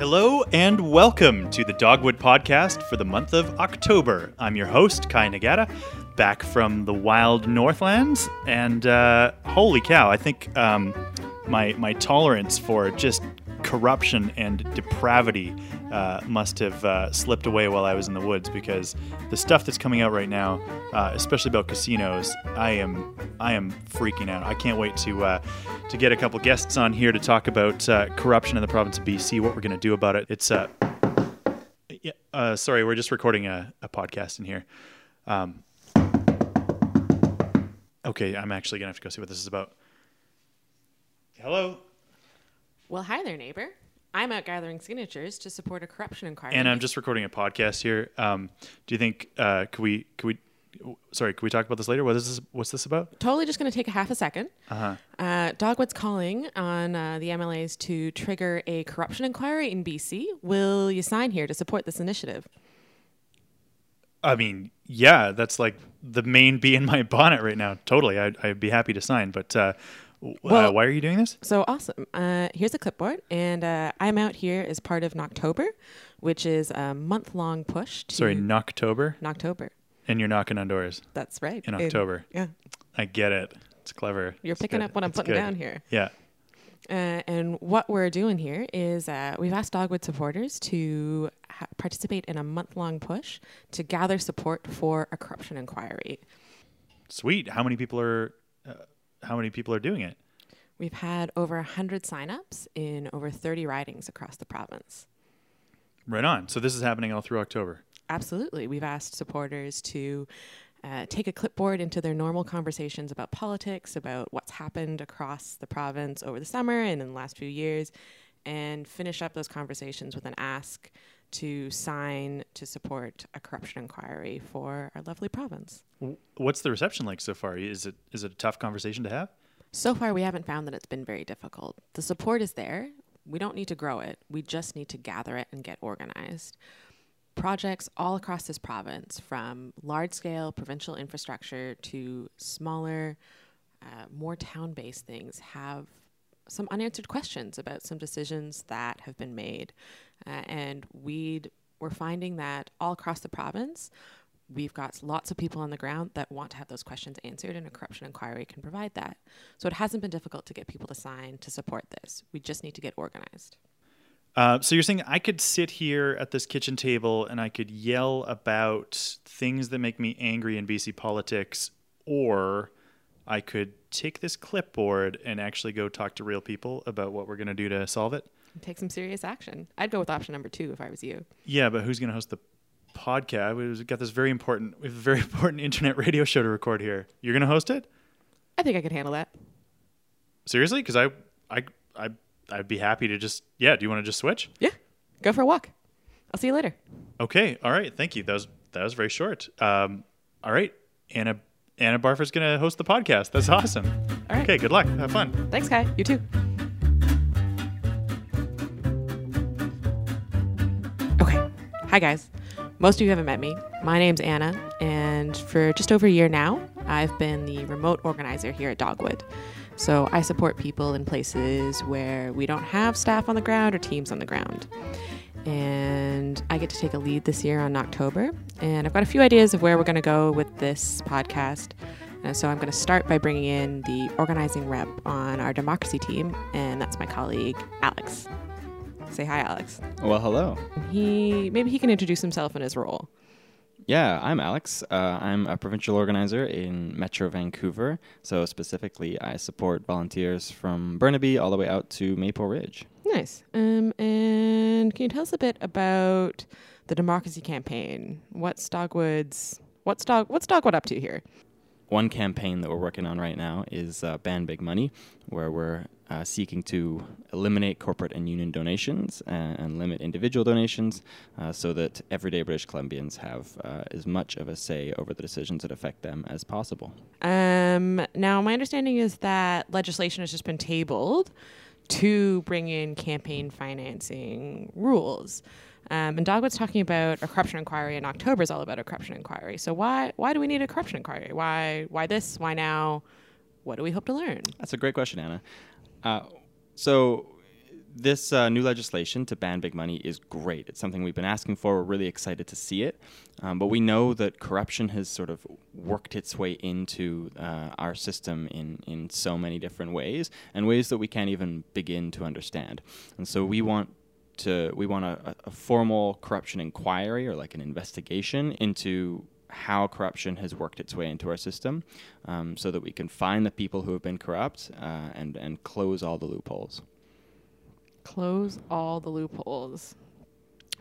Hello and welcome to the Dogwood Podcast for the month of October. I'm your host, Kai Nagata, back from the wild Northlands. And uh, holy cow, I think um, my, my tolerance for just corruption and depravity uh, must have uh, slipped away while I was in the woods because the stuff that's coming out right now, uh, especially about casinos, I am I am freaking out. I can't wait to uh, to get a couple guests on here to talk about uh, corruption in the province of BC, what we're going to do about it. It's uh, yeah, sorry, we're just recording a, a podcast in here. Um, okay, I'm actually gonna have to go see what this is about. Hello. Well, hi there, neighbor. I'm out gathering signatures to support a corruption inquiry. And I'm just recording a podcast here. Um, do you think uh, could we could we sorry could we talk about this later? What is this? What's this about? totally just going to take a half a second. Uh-huh. Uh, Dogwood's calling on uh, the MLAs to trigger a corruption inquiry in BC. Will you sign here to support this initiative? I mean, yeah, that's like the main bee in my bonnet right now. Totally, I'd, I'd be happy to sign. But uh, w- uh, why are you doing this? So awesome. Uh, here's a clipboard, and uh, I'm out here as part of Knocktober, which is a month long push to Sorry, Knocktober, Knocktober. and you're knocking on doors That's right. in October. yeah. I get it. It's clever. You're It's picking good. up what I'm It's putting good. down here. Yeah. Uh, and what we're doing here is uh, we've asked Dogwood supporters to ha- participate in a month long push to gather support for a corruption inquiry. Sweet. How many people are? How many people are doing it? We've had over 100 signups in over 30 ridings across the province. Right on. So this is happening all through October. Absolutely. We've asked supporters to uh, take a clipboard into their normal conversations about politics, about what's happened across the province over the summer and in the last few years, and finish up those conversations with an ask to sign to support a corruption inquiry for our lovely province. What's the reception like so far? Is it is it a tough conversation to have? So far, we haven't found that it's been very difficult. The support is there. We don't need to grow it. We just need to gather it and get organized. Projects all across this province, from large scale provincial infrastructure to smaller, uh, more town based things, have some unanswered questions about some decisions that have been made. Uh, and we'd, we're finding that all across the province, we've got lots of people on the ground that want to have those questions answered, and a corruption inquiry can provide that. So it hasn't been difficult to get people to sign to support this. We just need to get organized. Uh, so you're saying I could sit here at this kitchen table and I could yell about things that make me angry in BC politics, or I could take this clipboard and actually go talk to real people about what we're going to do to solve it. Take some serious action. I'd go with option number two if I was you. Yeah, but who's going to host the podcast? We've got this very important, we have a very important internet radio show to record here. You're going to host it? I think I could handle that. Seriously? Because I, I, I, I'd be happy to just. Yeah. Do you want to just switch? Yeah, go for a walk. I'll see you later. Okay. All right. Thank you. That was that was very short. Um, all right. Anna Anna Barford's going to host the podcast. That's awesome. All right. Okay. Good luck. Have fun. Thanks, Kai. You too. Okay. Hi, guys. Most of you haven't met me. My name's Anna, and for just over a year now, I've been the remote organizer here at Dogwood. So I support people in places where we don't have staff on the ground or teams on the ground. And I get to take a lead this year on October. And I've got a few ideas of where we're going to go with this podcast. Uh, so I'm going to start by bringing in the organizing rep on our democracy team, and that's my colleague Alex. Say hi, Alex. Well, hello. He maybe he can introduce himself and his role. Yeah, I'm Alex. Uh, I'm a provincial organizer in Metro Vancouver. So, specifically, I support volunteers from Burnaby all the way out to Maple Ridge. Nice. Um, and can you tell us a bit about the democracy campaign? What's Dogwood's what's Dog what's Dogwood up to here? One campaign that we're working on right now is uh, Ban Big Money, where we're uh, seeking to eliminate corporate and union donations and, and limit individual donations uh, so that everyday British Columbians have uh, as much of a say over the decisions that affect them as possible. Um, now, my understanding is that legislation has just been tabled to bring in campaign financing rules. Um, and Dogwood's talking about a corruption inquiry, and October is all about a corruption inquiry. So why why do we need a corruption inquiry? Why why this? Why now? What do we hope to learn? That's a great question, Anna. Uh, so this uh, new legislation to ban big money is great. It's something we've been asking for. We're really excited to see it. Um, but we know that corruption has sort of worked its way into uh, our system in, in so many different ways, and ways that we can't even begin to understand. And so we want to we want a, a formal corruption inquiry or like an investigation into how corruption has worked its way into our system, um, so that we can find the people who have been corrupt uh, and and close all the loopholes. Close all the loopholes.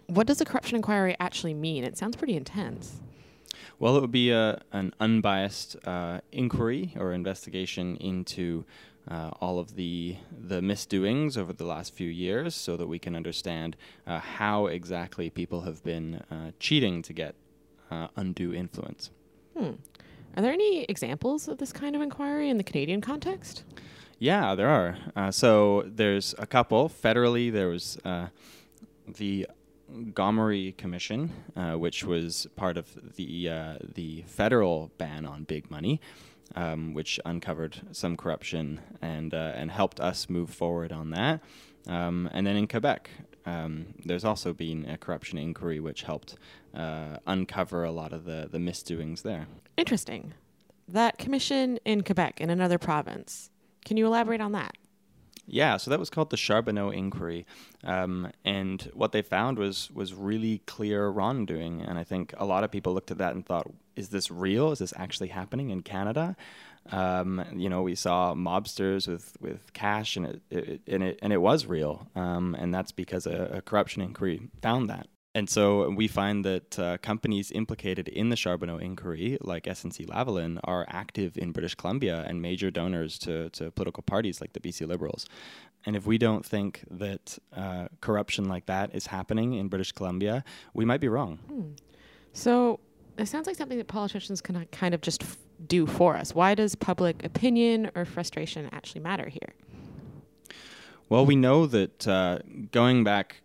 What does a corruption inquiry actually mean? It sounds pretty intense. Well, it would be a, an unbiased uh, inquiry or investigation into uh, all of the the misdoings over the last few years, so that we can understand uh, how exactly people have been uh, cheating to get uh, undue influence. Hmm. Are there any examples of this kind of inquiry in the Canadian context? Yeah, there are. Uh, so there's a couple. Federally, there was uh, the Gomery Commission, uh, which was part of the uh, the federal ban on big money, um, which uncovered some corruption and uh, and helped us move forward on that. Um, and then in Quebec, um, there's also been a corruption inquiry which helped uh, uncover a lot of the the misdoings there. Interesting. That commission in Quebec, in another province. Can you elaborate on that? Yeah, so that was called the Charbonneau Inquiry, um, and what they found was was really clear wrongdoing. And I think a lot of people looked at that and thought, "Is this real? Is this actually happening in Canada?" Um, you know, we saw mobsters with, with cash, and it, it, and it and it was real, um, and that's because a, a corruption inquiry found that. And so we find that uh, companies implicated in the Charbonneau inquiry, like SNC Lavalin, are active in British Columbia and major donors to, to political parties like the BC Liberals. And if we don't think that uh, corruption like that is happening in British Columbia, we might be wrong. Hmm. So it sounds like something that politicians can kind of just f- do for us. Why does public opinion or frustration actually matter here? Well, we know that uh, going back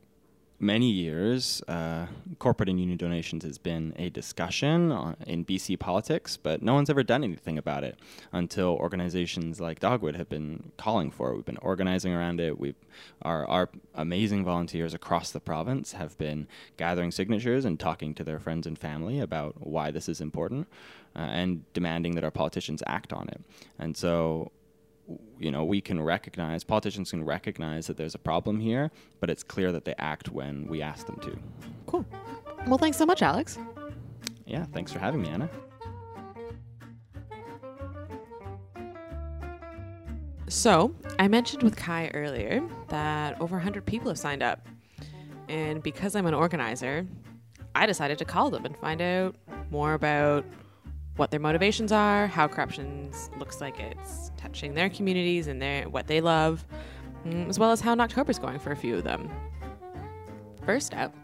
many years, uh, corporate and union donations has been a discussion on, in BC politics, but no one's ever done anything about it until organizations like Dogwood have been calling for it. We've been organizing around it. We've our our amazing volunteers across the province have been gathering signatures and talking to their friends and family about why this is important uh, and demanding that our politicians act on it. And so you know, we can recognize, politicians can recognize that there's a problem here, but it's clear that they act when we ask them to. Cool. Well, thanks so much, Alex. Yeah, thanks for having me, Anna. So, I mentioned with Kai earlier that over 100 people have signed up. And because I'm an organizer, I decided to call them and find out more about what their motivations are, how corruption looks like it's touching their communities and their what they love, mm, as well as how October's going for a few of them. First up,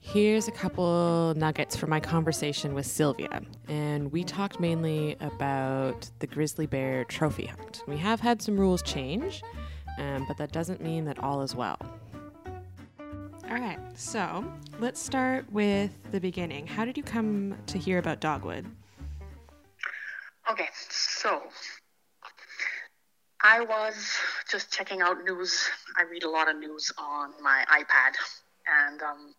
here's a couple nuggets from my conversation with Sylvia, and we talked mainly about the grizzly bear trophy hunt. We have had some rules change, um, but that doesn't mean that all is well. All right, so let's start with the beginning. How did you come to hear about Dogwood? Okay, so I was just checking out news. I read a lot of news on my iPad, and um,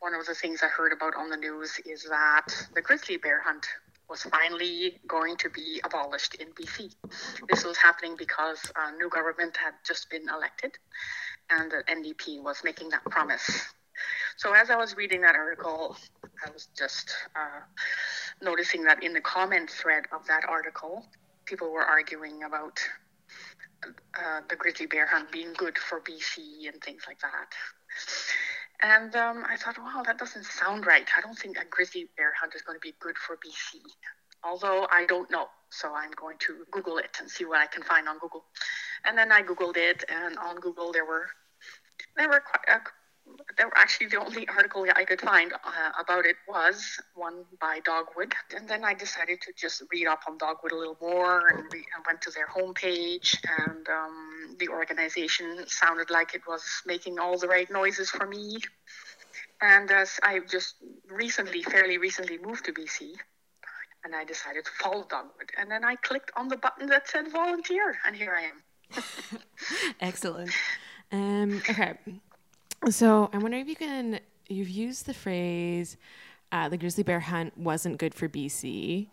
one of the things I heard about on the news is that the grizzly bear hunt was finally going to be abolished in BC. This was happening because a new government had just been elected, and the NDP was making that promise. So as I was reading that article, I was just uh, noticing that in the comment thread of that article, people were arguing about uh, the grizzly bear hunt being good for BC and things like that. And um, I thought, wow, that doesn't sound right. I don't think a grizzly bear hunt is going to be good for BC. Although I don't know. So I'm going to Google it and see what I can find on Google. And then I Googled it, and on Google there were there were quite, there actually the only article I could find uh, about it was one by Dogwood, and then I decided to just read up on Dogwood a little more and, re- went to their homepage, and um, the organization sounded like it was making all the right noises for me. And as I just recently, fairly recently moved to BC, and I decided to follow Dogwood, and then I clicked on the button that said volunteer, and here I am. Excellent. Um, okay. So I'm wondering if you can, you've used the phrase, uh, the grizzly bear hunt wasn't good for BC.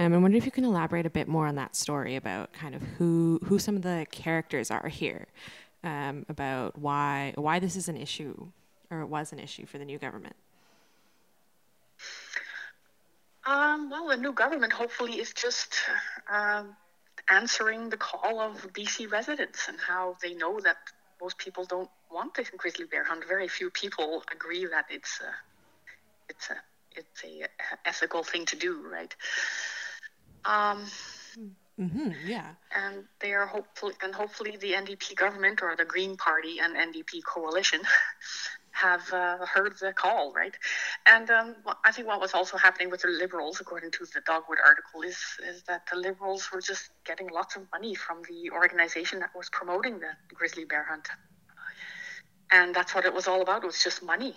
Um, I'm wondering if you can elaborate a bit more on that story about kind of who who some of the characters are here, um, about why why this is an issue, or it was an issue for the new government. Um, well, the new government hopefully is just um, answering the call of BC residents and how they know that most people don't want the grizzly bear hunt. Very few people agree that it's a, it's a it's a ethical thing to do, right? Um, Mm-hmm, yeah. and they are hopefully and hopefully the NDP government or the Green Party and NDP coalition have uh, heard the call, right? And um, I think what was also happening with the Liberals, according to the Dogwood article, is is that the Liberals were just getting lots of money from the organization that was promoting the grizzly bear hunt, and that's what it was all about. It was just money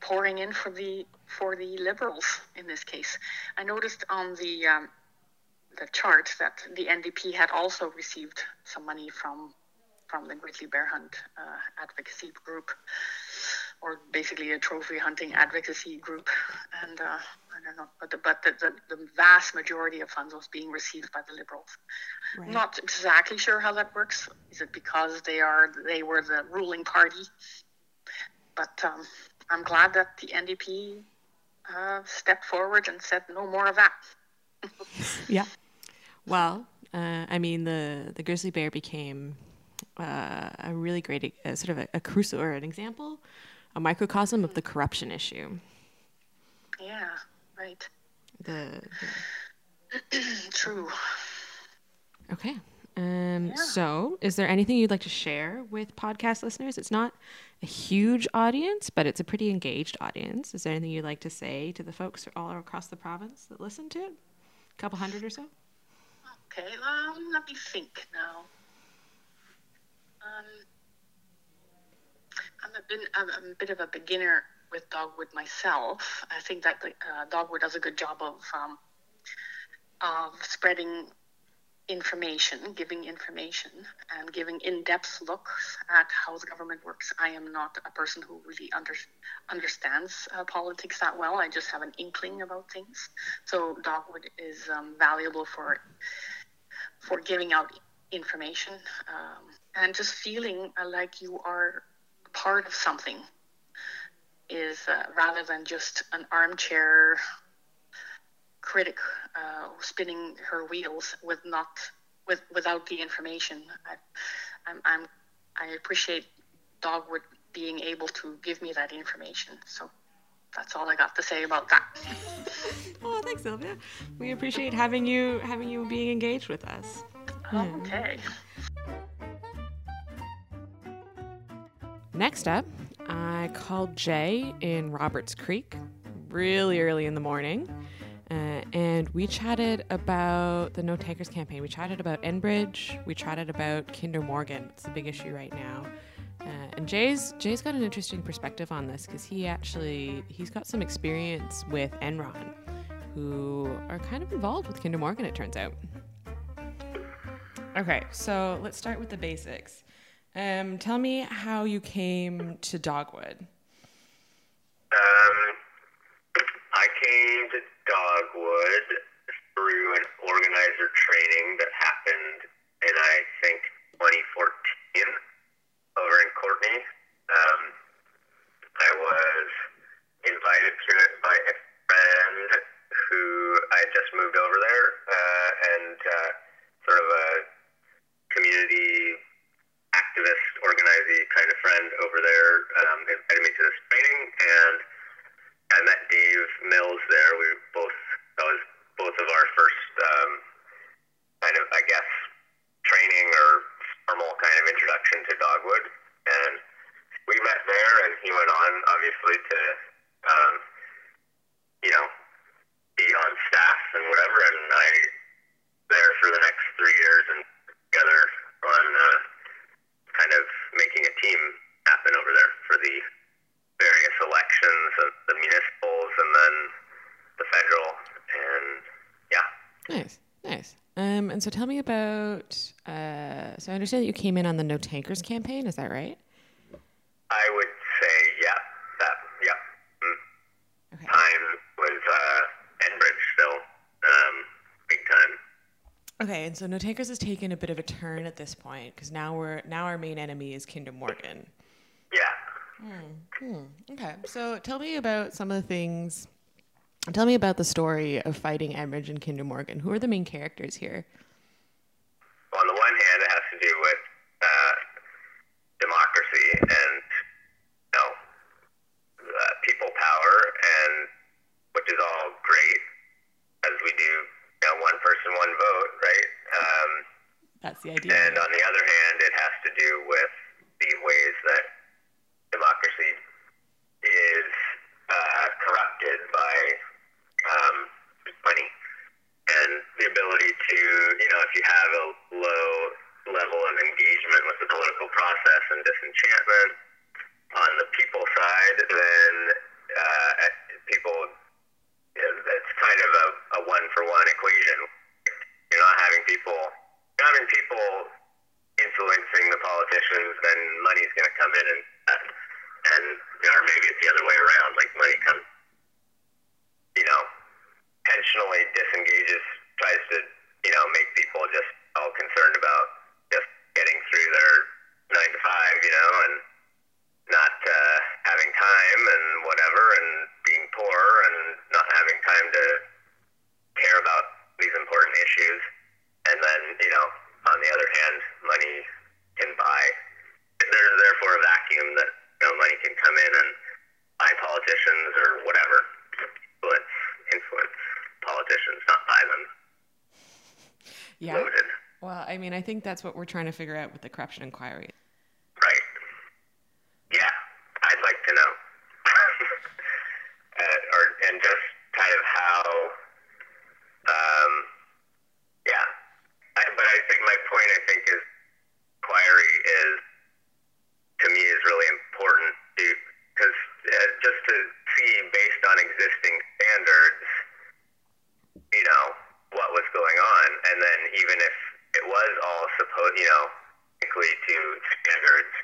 pouring in for the for the Liberals in this case. I noticed on the um, the chart that the NDP had also received some money from from the grizzly bear hunt uh, advocacy group, or basically a trophy hunting advocacy group. And uh, I don't know, but the, but the, the, the vast majority of funds was being received by the Liberals. Right. Not exactly sure how that works. Is it because they are they were the ruling party? But um, I'm glad that the NDP uh, stepped forward and said no more of that. Yeah. Well, uh, I mean, the the grizzly bear became uh, a really great, uh, sort of a, a crucial or an example, a microcosm of the corruption issue. Yeah, right. The True. okay. Um, So, is there anything you'd like to share with podcast listeners? It's not a huge audience, but it's a pretty engaged audience. Is there anything you'd like to say to the folks all across the province that listen to it? A couple hundred or so? Okay, um, let me think now. Um, I'm a, bit, I'm a bit of a beginner with Dogwood myself. I think that uh, Dogwood does a good job of um, of spreading information, giving information, and giving in-depth looks at how the government works. I am not a person who really under, understands uh, politics that well. I just have an inkling about things. So Dogwood is um, valuable for for giving out information um, and just feeling uh, like you are part of something is uh, rather than just an armchair critic uh, spinning her wheels with not with without the information. I, I'm, I'm I appreciate Dogwood being able to give me that information. So that's all I got to say about that. Oh, thanks, Sylvia. We appreciate having you having you being engaged with us. Okay. Next up, I called Jay in Roberts Creek really early in the morning. Uh, and we chatted about the No Tankers campaign. We chatted about Enbridge. We chatted about Kinder Morgan. It's the big issue right now. Uh, and Jay's Jay's got an interesting perspective on this because he actually he's got some experience with Enron, who are kind of involved with Kinder Morgan. It turns out. Okay, so let's start with the basics. Um, tell me how you came to Dogwood. Um, I came to Dogwood through an organizer training that And so tell me about. Uh, so I understand that you came in on the No Tankers campaign. Is that right? I would say, yeah. That, yeah. Mm. Okay. Time was uh, Enbridge still, um, big time. Okay, and so No Tankers has taken a bit of a turn at this point because now we're now our main enemy is Kinder Morgan. Yeah. Hmm. Hmm. Okay. So tell me about some of the things. Tell me about the story of fighting Enbridge and Kinder Morgan. Who are the main characters here? That's the idea. and on the other hand, it has to do with the ways that democracy is uh, corrupted by um, money and the ability to, you know, if you have a low level of engagement with the political process and disenchantment on the people side, then uh, people, it's kind of a, a one for one equation. You're not having people, you're not having people influencing the politicians, then money's going to come in and, and you know, or maybe it's the other way around, like money comes, you know, intentionally disengages, tries to, you know, make people just all concerned about just getting through their nine to five, you know, and not uh, having time and whatever, and being poor and not having time to care about these important issues. And then, you know, on the other hand, money can buy. There's therefore a vacuum that you know money can come in and buy politicians or whatever, influence, influence politicians, not buy them. yeah. Loaded. Well, I mean, I think that's what we're trying to figure out with the corruption inquiry. Right. Yeah, I'd like to know. uh, or and just kind of how. Um, yeah, I, but I think my point, I think, is inquiry is to me is really important to because uh, just to see based on existing standards, you know what was going on, and then even if it was all supposed, you know, strictly to standards,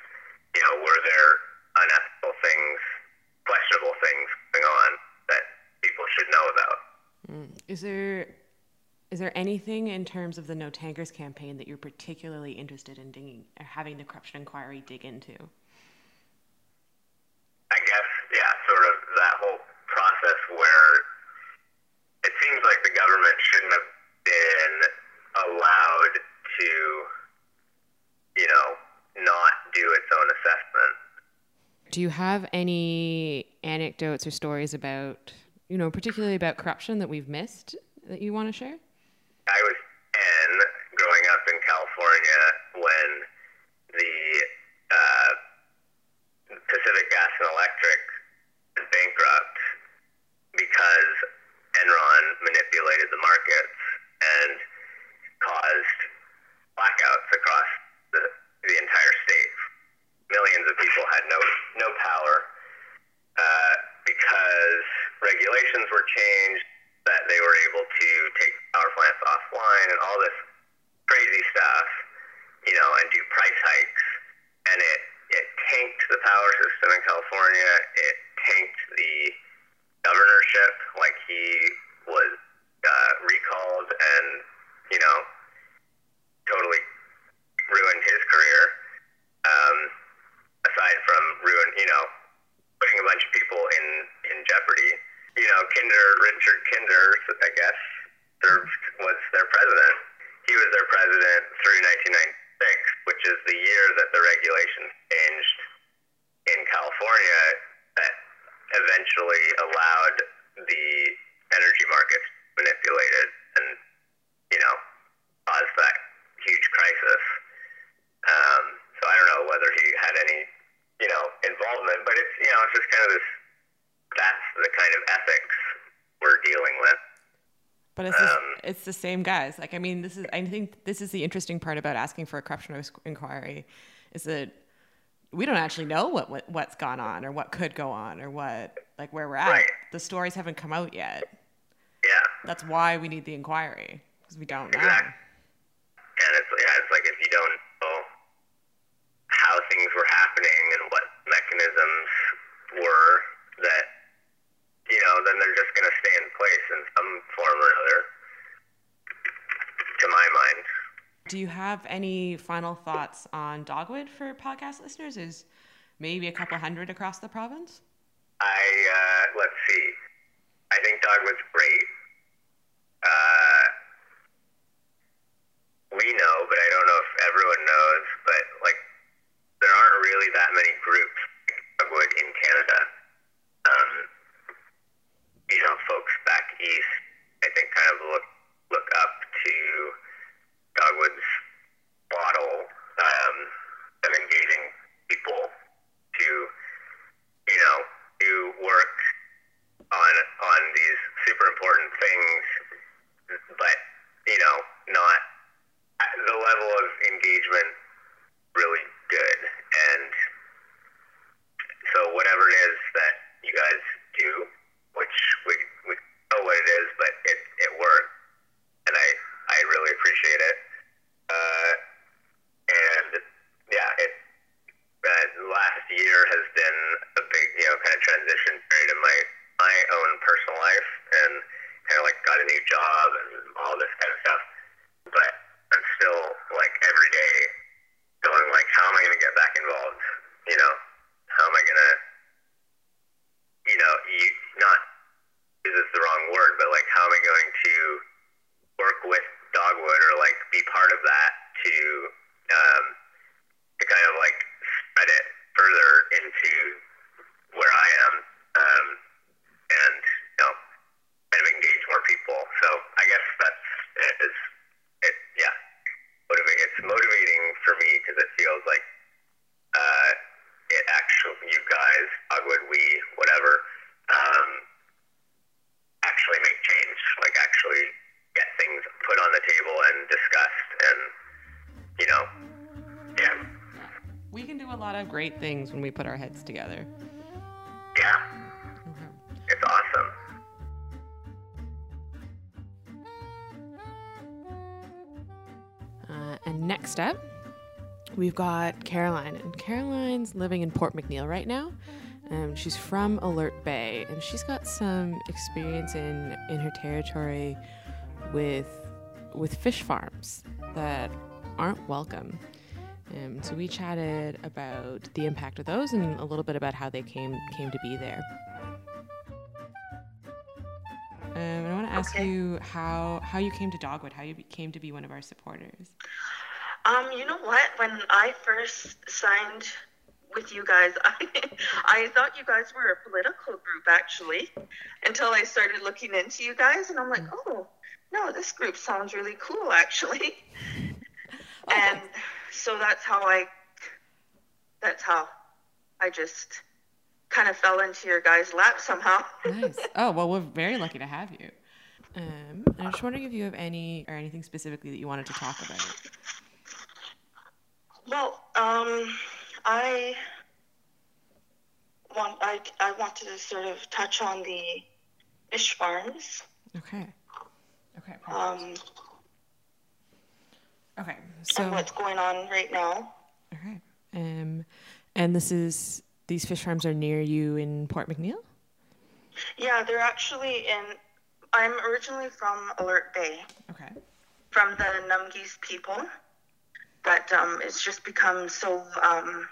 you know, were there unethical things, questionable things going on that people should know about? Is there is there anything in terms of the No Tankers campaign that you're particularly interested in digging or having the corruption inquiry dig into? I guess, yeah, sort of that whole process where it seems like the government shouldn't have been allowed to, you know, not do its own assessment. Do you have any anecdotes or stories about, you know, particularly about corruption that we've missed that you want to share? I was 10 growing up in California when the uh, Pacific Gas and Electric went bankrupt because Enron manipulated the markets and caused blackouts across the, the entire state. Millions of people had no no power uh, because regulations were changed that they were able to take power plants offline and all this crazy stuff, you know, and do price hikes, and it it tanked the power system in California. It tanked the governorship, like he was uh, recalled and you know totally ruined his career. Um, aside from ruin, you know, putting a bunch of people in in jeopardy. You know, Kinder Richard Kinder, I guess, served was their president. He was their president through 1996, which is the year that the regulations changed in California that eventually allowed the energy markets manipulated and you know caused that huge crisis. Um, so I don't know whether he had any you know involvement, but it's you know it's just kind of this that's the kind of ethics we're dealing with. But it's, the- Um, it's the same guys. Like, I mean, this is, I think this is the interesting part about asking for a corruption inquiry is that we don't actually know what, what, what's gone on or what could go on or what, like where we're at. Right. The stories haven't come out yet. Yeah. That's why we need the inquiry because we don't know. Exactly. And it's yeah, it's like if you don't know how things were happening and what mechanisms were that you know, then they're just gonna stay in place in some form or another. To my mind. Do you have any final thoughts on Dogwood for podcast listeners? Is maybe a couple hundred across the province? I uh, let's see. I think Dogwood's great. Great things when we put our heads together. yeah, it's awesome. Uh, and next up, we've got Caroline. And Caroline's living in Port McNeill right now. Um, she's from Alert Bay, and she's got some experience in, in her territory with with fish farms that aren't welcome. Um, so we chatted about the impact of those and a little bit about how they came came to be there. Um, I want to ask Okay. you how how you came to Dogwood, how you came to be one of our supporters. Um, you know what? When I first signed with you guys, I I thought you guys were a political group actually, until I started looking into you guys, and I'm like, oh no, this group sounds really cool actually. and so that's how I that's how I just kind of fell into your guys' lap somehow. Nice. Oh well, we're very lucky to have you. Um, I'm just wondering if you have any or anything specifically that you wanted to talk about. Well, um, I want I, I wanted to sort of touch on the fish farms. Okay. Okay. perfect. Um, okay. So. what's going on right now. Okay. Um, and this is these fish farms are near you in Port McNeill. Yeah, they're actually in. I'm originally from Alert Bay, Okay. from the 'Namgis people, but um, it's just become so. Um,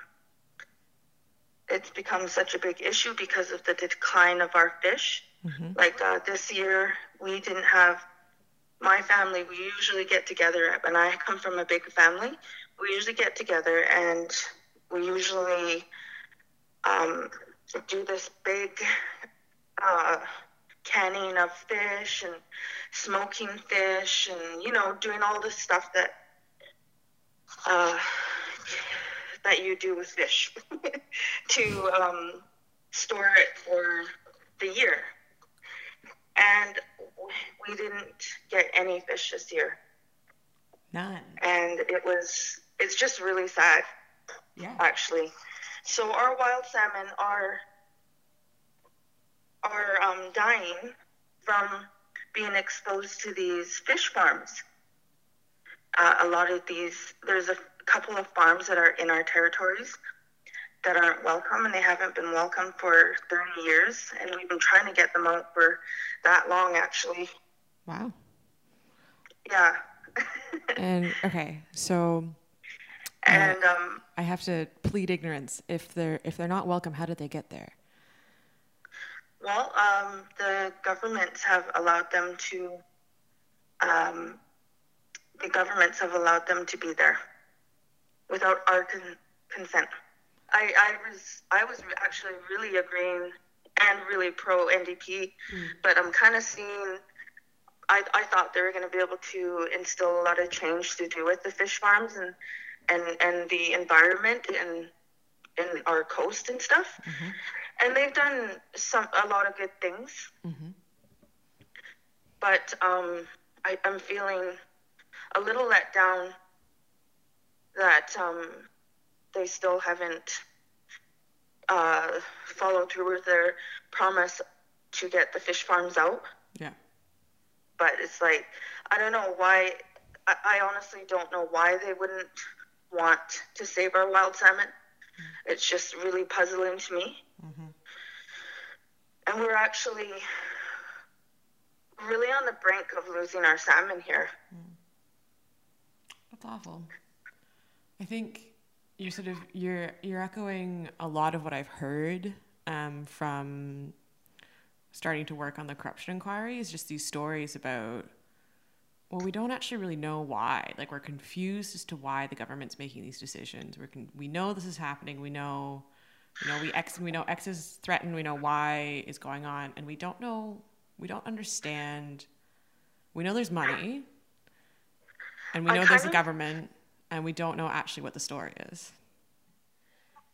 it's become such a big issue because of the decline of our fish. Like uh, this year, we didn't have my family. We usually get together, and I come from a big family. We usually get together, and we usually um, do this big uh, canning of fish and smoking fish, and you know, doing all the stuff that uh, that you do with fish to um, store it for the year. And we didn't get any fish this year, None. and it was it's just really sad Yeah. actually. So our wild salmon are are um, dying from being exposed to these fish farms. Uh, a lot of these, there's a couple of farms that are in our territories that aren't welcome, and they haven't been welcome for 30 years, and we've been trying to get them out for that long, actually. Wow. Yeah. And okay, so And um, I have to plead ignorance. If they're if they're not welcome, how did they get there? well, um, the governments have allowed them to. Um, the governments have allowed them to be there without our con- consent. I, I was I was actually really agreeing and really pro NDP, but I'm kind of seeing. I, I thought they were going to be able to instill a lot of change to do with the fish farms and and and the environment and in our coast and stuff. And they've done some a lot of good things. But um, I, I'm feeling a little let down that um, they still haven't uh, followed through with their promise to get the fish farms out. Yeah. But it's like I don't know why. I, I honestly don't know why they wouldn't want to save our wild salmon. Mm-hmm. It's just really puzzling to me. Mm-hmm. And we're actually really on the brink of losing our salmon here. Mm. That's awful. I think you're sort of you're you're echoing a lot of what I've heard um, from starting to work on the corruption inquiry. Is just these stories about well, we don't actually really know why. Like we're confused as to why the government's making these decisions. We're con- we know this is happening. We know you know we X we know X is threatened. We know Y is going on, and we don't know. We don't understand. We know there's money, and we know there's a government, and we don't know actually what the story is.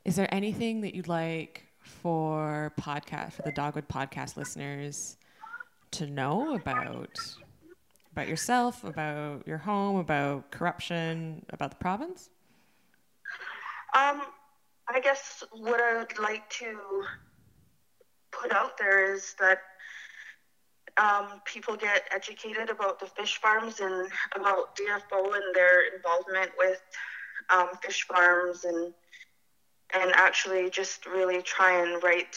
Is there anything that you'd like for podcast for the Dogwood podcast listeners to know about about yourself, about your home, about corruption, about the province? Um, I guess what I would like to put out there is that um, people get educated about the fish farms and about DFO and their involvement with um, fish farms and and actually just really try and write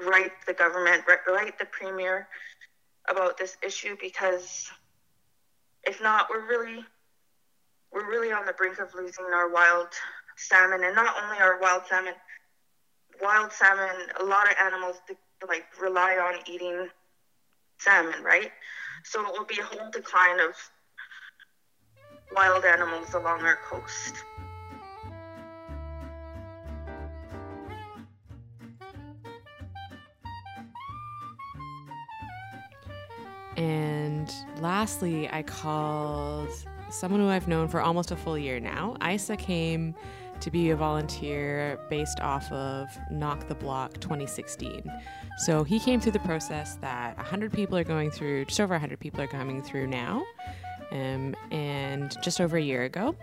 write the government write, the premier about this issue because if not we're really we're really on the brink of losing our wild salmon. And not only our wild salmon wild salmon a lot of animals like rely on eating salmon right so it will be a whole decline of wild animals along our coast And lastly, I called someone who I've known for almost a full year now. Isa came to be a volunteer based off of Knock the Block 2016. So he came through the process that 100 people are going through, just over 100 people are coming through now. Um, and just over a year ago,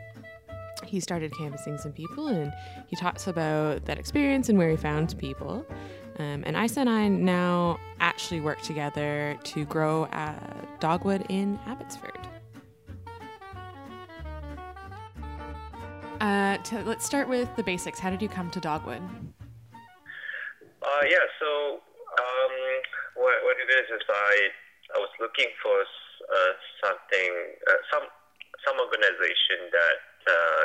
he started canvassing some people and he talks about that experience and where he found people. Um, and Isa and I now actually work together to grow uh, dogwood in Abbotsford. Uh, to, let's start with the basics. How did you come to dogwood? Uh, yeah, so um, what, what it is is I I was looking for uh, something uh, some some organization that uh,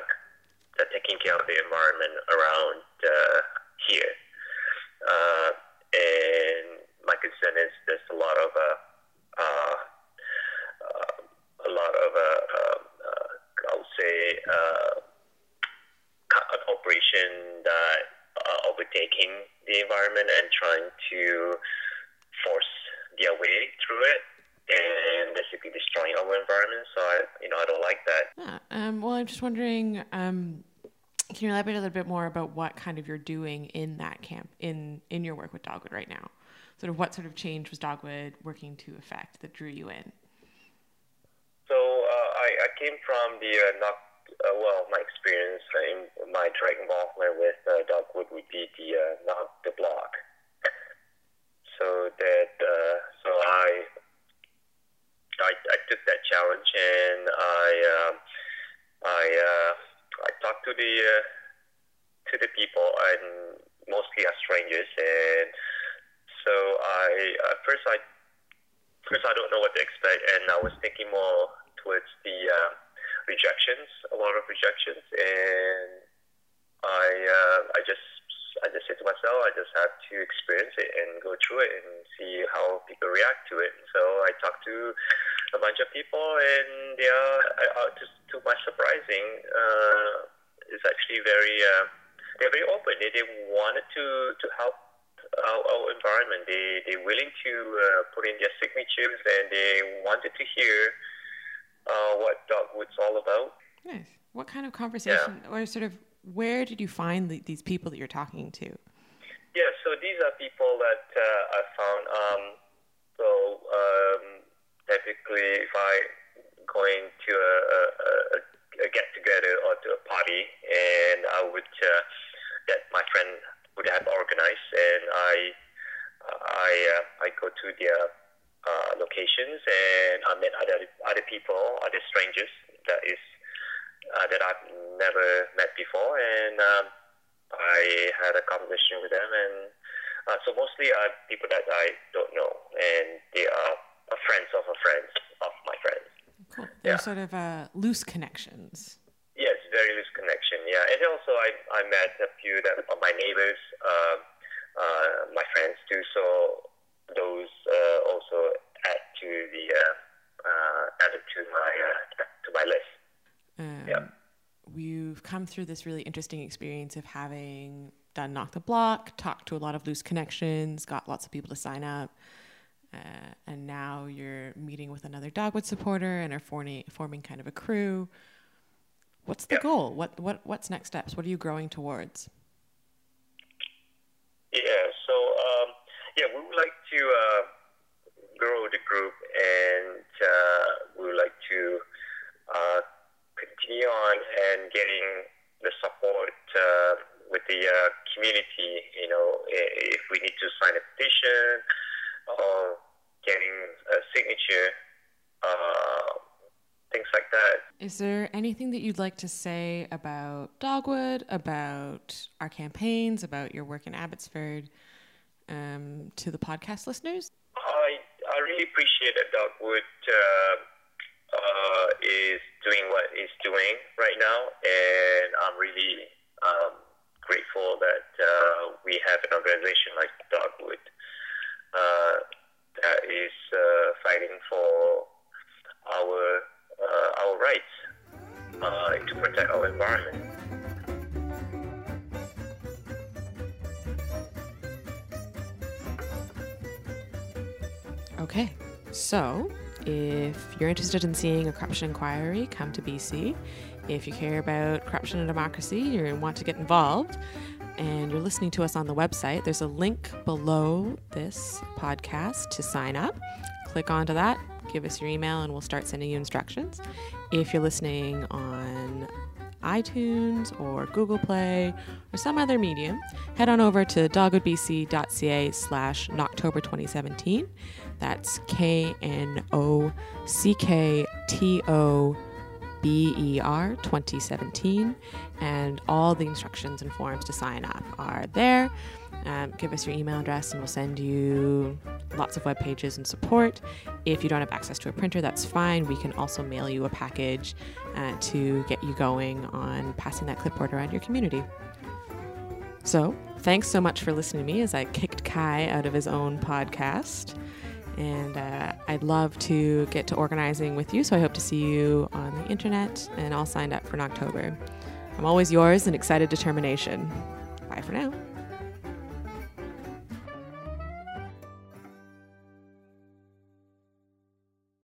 that taking care of the environment around uh, here. Uh, and my concern is there's a lot of uh, uh, a lot of uh, uh, uh, I would say uh, co- a corporation that overtaking the environment and trying to force their way through it and basically destroying our environment. So I, you know, I don't like that. Yeah, um, well, I'm just wondering. Um, can you elaborate a little bit more about what kind of you're doing in that camp in in your work with Dogwood right now? Sort of what sort of change was Dogwood working to affect that drew you in? So uh, I, I came from the uh, uh, well, my experience in my direct involvement with uh, Dogwood would be the uh, Knock the Block. So that uh, so I, I I took that challenge and I um, I uh, I talked to the uh, to the people and mostly are strangers and so I at first I first I don't know what to expect, and I was thinking more towards the uh, of rejections, and I uh, I just I just said to myself, I just have to experience it and go through it and see how people react to it. So I talked to a bunch of people, and they are, uh, just to my surprising, uh, it's actually very uh, they're very open. They, they wanted to to help our, our environment. They they're willing to uh, put in their signatures, and they wanted to hear uh, what Dogwood's all about. Nice. What kind of conversation, or sort of, where did you find the, these people that you're talking to? Yeah, so these are people that uh, I found. Um, so um, typically, if I going to a, a, a, a get together or to a party, and I would uh, that my friend would have organized, and I I uh, I go to their uh, locations, and I met other other people, other strangers that is uh, that I've never met before, and um, I had a conversation with them, and uh, so mostly are people that I don't know, and they are friends of a friends of my friends. Cool. They're yeah. sort of uh, loose connections. Yes, very loose connection. Yeah, and also I, I met a few that are my neighbors, uh, uh, my friends too. So those uh, also add to the uh, uh, added to my to my list. Um, yeah. We've come through this really interesting experience of having done Knock the Block, talked to a lot of loose connections, got lots of people to sign up. Uh, and now you're meeting with another Dogwood supporter and are forming, forming kind of a crew. What's the goal? What, what, what's next steps? What are you growing towards? Yeah, yeah, we would like to uh, grow the group and uh, we would like to uh, continue on and getting the support uh, with the uh, community. You know, if we need to sign a petition or getting a signature, uh, things like that. Is there anything that you'd like to say about Dogwood, about our campaigns, about your work in Abbotsford um, to the podcast listeners? I, I really appreciate that Dogwood uh, uh, is doing what it's doing right now, and I'm really um, grateful that uh, we have an organization like Dogwood uh, that is uh, fighting for our uh, our rights uh, to protect our environment. Okay, so if you're interested in seeing a corruption inquiry, come to BC. If you care about corruption and democracy you want to get involved, and you're listening to us on the website, there's a link below this podcast to sign up. Click onto that, give us your email, and we'll start sending you instructions. If you're listening on iTunes or Google Play or some other medium, head on over to dogwoodbc.ca slash Knocktober 2017. That's K N O C K T O B E R 2017. And all the instructions and forms to sign up are there. Um, give us your email address and we'll send you lots of web pages and support. If you don't have access to a printer, that's fine. We can also mail you a package uh, to get you going on passing that clipboard around your community. So, thanks so much for listening to me as I kicked Kai out of his own podcast. And uh, I'd love to get to organizing with you. So I hope to see you on the internet and all signed up for in October. I'm always yours and excited determination. Bye for now.